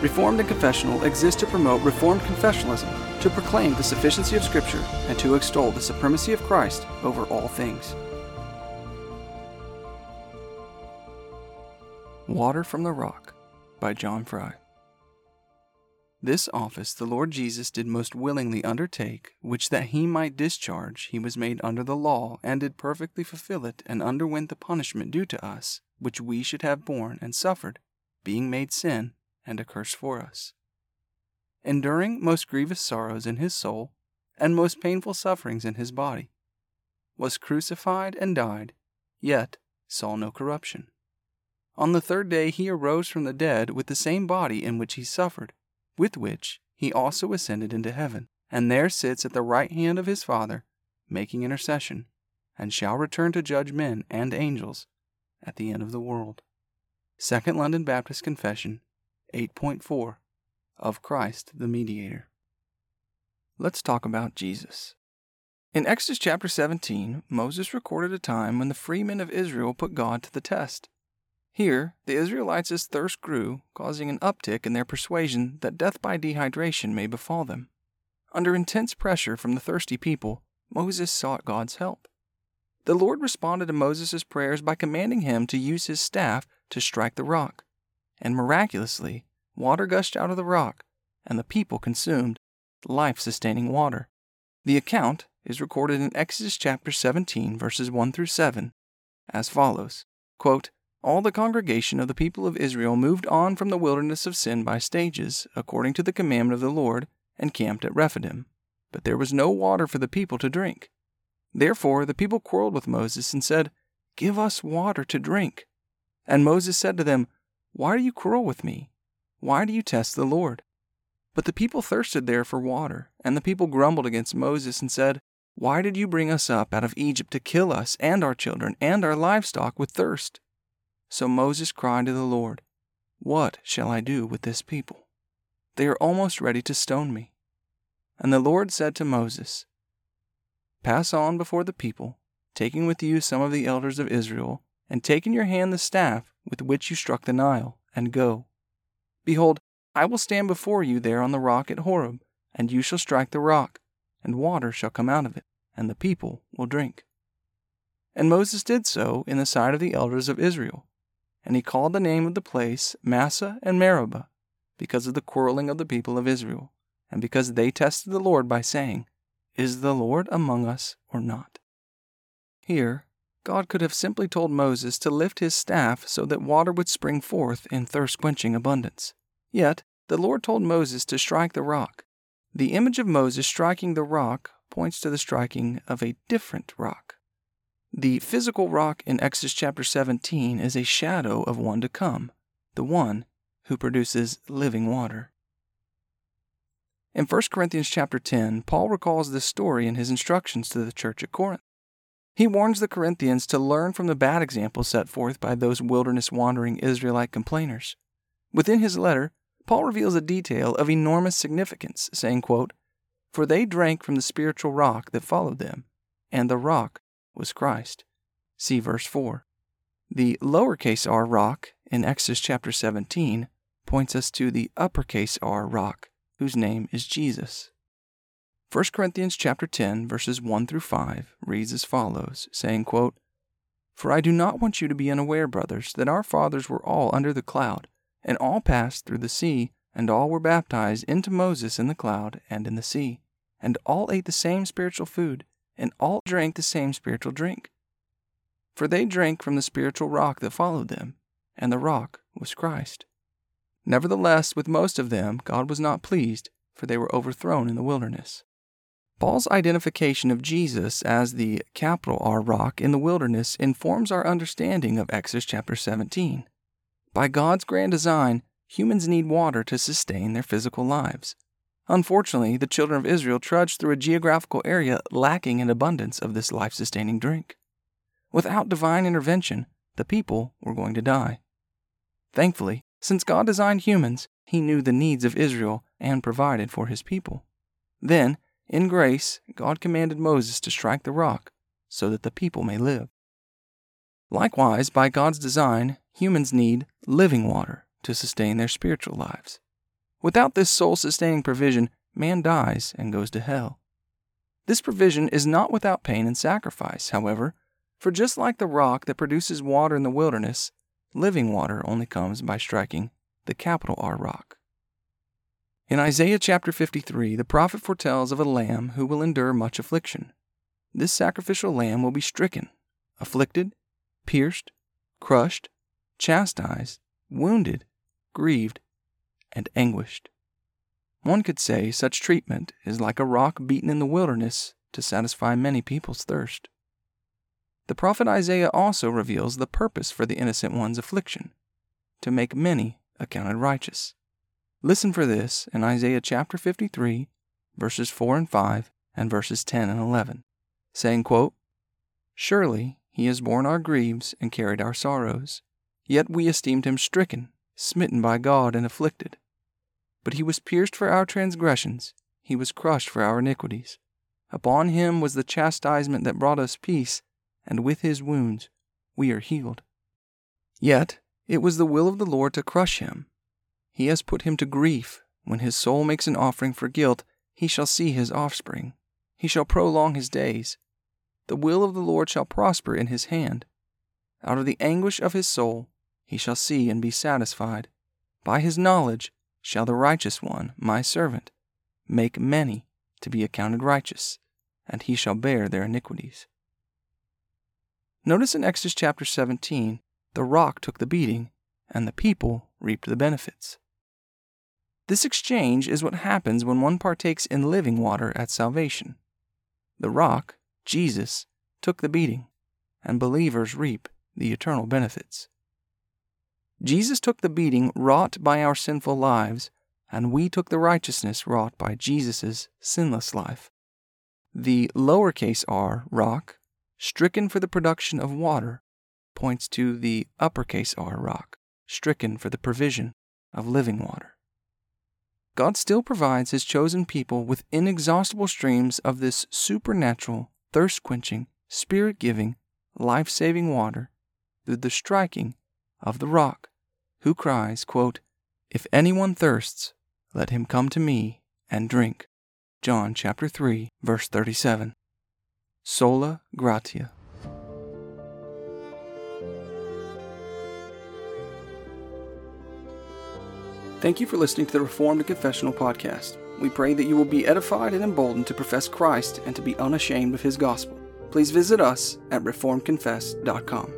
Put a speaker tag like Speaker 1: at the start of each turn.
Speaker 1: Reformed and Confessional exist to promote Reformed confessionalism, to proclaim the sufficiency of Scripture, and to extol the supremacy of Christ over all things. Water from the Rock by John Fry. This office the Lord Jesus did most willingly undertake, which that he might discharge, he was made under the law, and did perfectly fulfill it, and underwent the punishment due to us, which we should have borne and suffered, being made sin and a curse for us. Enduring most grievous sorrows in his soul, and most painful sufferings in his body, was crucified and died, yet saw no corruption. On the third day he arose from the dead with the same body in which he suffered with which he also ascended into heaven, and there sits at the right hand of his Father, making intercession, and shall return to judge men and angels at the end of the world. Second London Baptist Confession 8.4 of Christ the Mediator. Let's talk about Jesus. In Exodus chapter 17, Moses recorded a time when the freemen of Israel put God to the test. Here, the Israelites' thirst grew, causing an uptick in their persuasion that death by dehydration may befall them. Under intense pressure from the thirsty people, Moses sought God's help. The Lord responded to Moses' prayers by commanding him to use his staff to strike the rock, and miraculously, water gushed out of the rock, and the people consumed life sustaining water. The account is recorded in Exodus chapter 17, verses 1 through 7, as follows quote, all the congregation of the people of Israel moved on from the wilderness of sin by stages, according to the commandment of the Lord, and camped at Rephidim. But there was no water for the people to drink. Therefore the people quarreled with Moses and said, Give us water to drink. And Moses said to them, Why do you quarrel with me? Why do you test the Lord? But the people thirsted there for water, and the people grumbled against Moses and said, Why did you bring us up out of Egypt to kill us and our children and our livestock with thirst? So Moses cried to the Lord, What shall I do with this people? They are almost ready to stone me. And the Lord said to Moses, Pass on before the people, taking with you some of the elders of Israel, and take in your hand the staff with which you struck the Nile, and go. Behold, I will stand before you there on the rock at Horeb, and you shall strike the rock, and water shall come out of it, and the people will drink. And Moses did so in the sight of the elders of Israel and he called the name of the place Massah and Meribah, because of the quarreling of the people of Israel, and because they tested the Lord by saying, Is the Lord among us or not? Here, God could have simply told Moses to lift his staff so that water would spring forth in thirst quenching abundance. Yet, the Lord told Moses to strike the rock. The image of Moses striking the rock points to the striking of a different rock. The physical rock in Exodus chapter 17 is a shadow of one to come, the one who produces living water. In 1 Corinthians chapter 10, Paul recalls this story in his instructions to the church at Corinth. He warns the Corinthians to learn from the bad example set forth by those wilderness wandering Israelite complainers. Within his letter, Paul reveals a detail of enormous significance, saying, quote, For they drank from the spiritual rock that followed them, and the rock was Christ. See verse 4. The lowercase r rock in Exodus chapter 17 points us to the uppercase R rock, whose name is Jesus. 1 Corinthians chapter 10 verses 1 through 5 reads as follows, saying, quote, For I do not want you to be unaware, brothers, that our fathers were all under the cloud, and all passed through the sea, and all were baptized into Moses in the cloud and in the sea, and all ate the same spiritual food, and all drank the same spiritual drink. For they drank from the spiritual rock that followed them, and the rock was Christ. Nevertheless, with most of them, God was not pleased, for they were overthrown in the wilderness. Paul's identification of Jesus as the capital R rock in the wilderness informs our understanding of Exodus chapter 17. By God's grand design, humans need water to sustain their physical lives. Unfortunately, the children of Israel trudged through a geographical area lacking in abundance of this life sustaining drink. Without divine intervention, the people were going to die. Thankfully, since God designed humans, He knew the needs of Israel and provided for His people. Then, in grace, God commanded Moses to strike the rock so that the people may live. Likewise, by God's design, humans need living water to sustain their spiritual lives. Without this soul sustaining provision, man dies and goes to hell. This provision is not without pain and sacrifice, however, for just like the rock that produces water in the wilderness, living water only comes by striking the capital R rock. In Isaiah chapter 53, the prophet foretells of a lamb who will endure much affliction. This sacrificial lamb will be stricken, afflicted, pierced, crushed, chastised, wounded, grieved, and anguished. One could say such treatment is like a rock beaten in the wilderness to satisfy many people's thirst. The prophet Isaiah also reveals the purpose for the innocent one's affliction to make many accounted righteous. Listen for this in Isaiah chapter 53, verses 4 and 5, and verses 10 and 11, saying, quote, Surely he has borne our griefs and carried our sorrows, yet we esteemed him stricken, smitten by God, and afflicted. But he was pierced for our transgressions, he was crushed for our iniquities. Upon him was the chastisement that brought us peace, and with his wounds we are healed. Yet it was the will of the Lord to crush him. He has put him to grief. When his soul makes an offering for guilt, he shall see his offspring. He shall prolong his days. The will of the Lord shall prosper in his hand. Out of the anguish of his soul he shall see and be satisfied. By his knowledge shall the righteous one, my servant, make many to be accounted righteous, and he shall bear their iniquities. Notice in Exodus chapter 17, the rock took the beating, and the people reaped the benefits. This exchange is what happens when one partakes in living water at salvation. The rock, Jesus, took the beating, and believers reap the eternal benefits. Jesus took the beating wrought by our sinful lives, and we took the righteousness wrought by Jesus' sinless life. The lowercase r, rock, stricken for the production of water, points to the uppercase R, rock, stricken for the provision of living water. God still provides His chosen people with inexhaustible streams of this supernatural, thirst quenching, spirit giving, life saving water through the striking of the rock, who cries, quote, If anyone thirsts, let him come to me and drink. John chapter 3, verse 37. Sola Gratia. Thank you for listening to the Reformed and Confessional podcast. We pray that you will be edified and emboldened to profess Christ and to be unashamed of his gospel. Please visit us at reformedconfess.com.